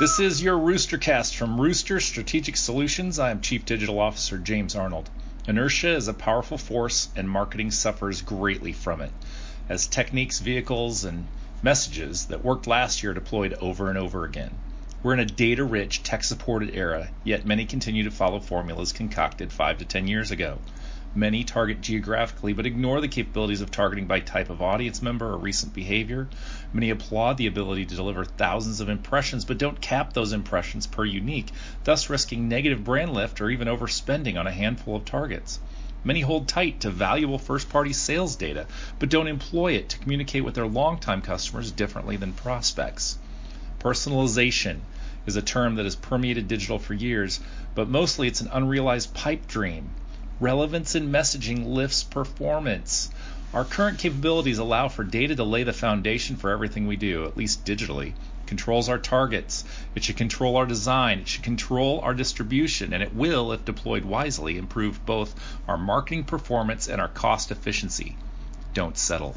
This is your Roostercast from Rooster Strategic Solutions. I am Chief Digital Officer James Arnold. Inertia is a powerful force, and marketing suffers greatly from it, as techniques, vehicles, and messages that worked last year deployed over and over again. We're in a data rich, tech supported era, yet many continue to follow formulas concocted five to ten years ago. Many target geographically but ignore the capabilities of targeting by type of audience member or recent behavior. Many applaud the ability to deliver thousands of impressions but don't cap those impressions per unique, thus risking negative brand lift or even overspending on a handful of targets. Many hold tight to valuable first party sales data but don't employ it to communicate with their longtime customers differently than prospects. Personalization is a term that has permeated digital for years, but mostly it's an unrealized pipe dream Relevance in messaging lifts performance. Our current capabilities allow for data to lay the foundation for everything we do, at least digitally. It controls our targets. It should control our design. It should control our distribution. And it will, if deployed wisely, improve both our marketing performance and our cost efficiency. Don't settle.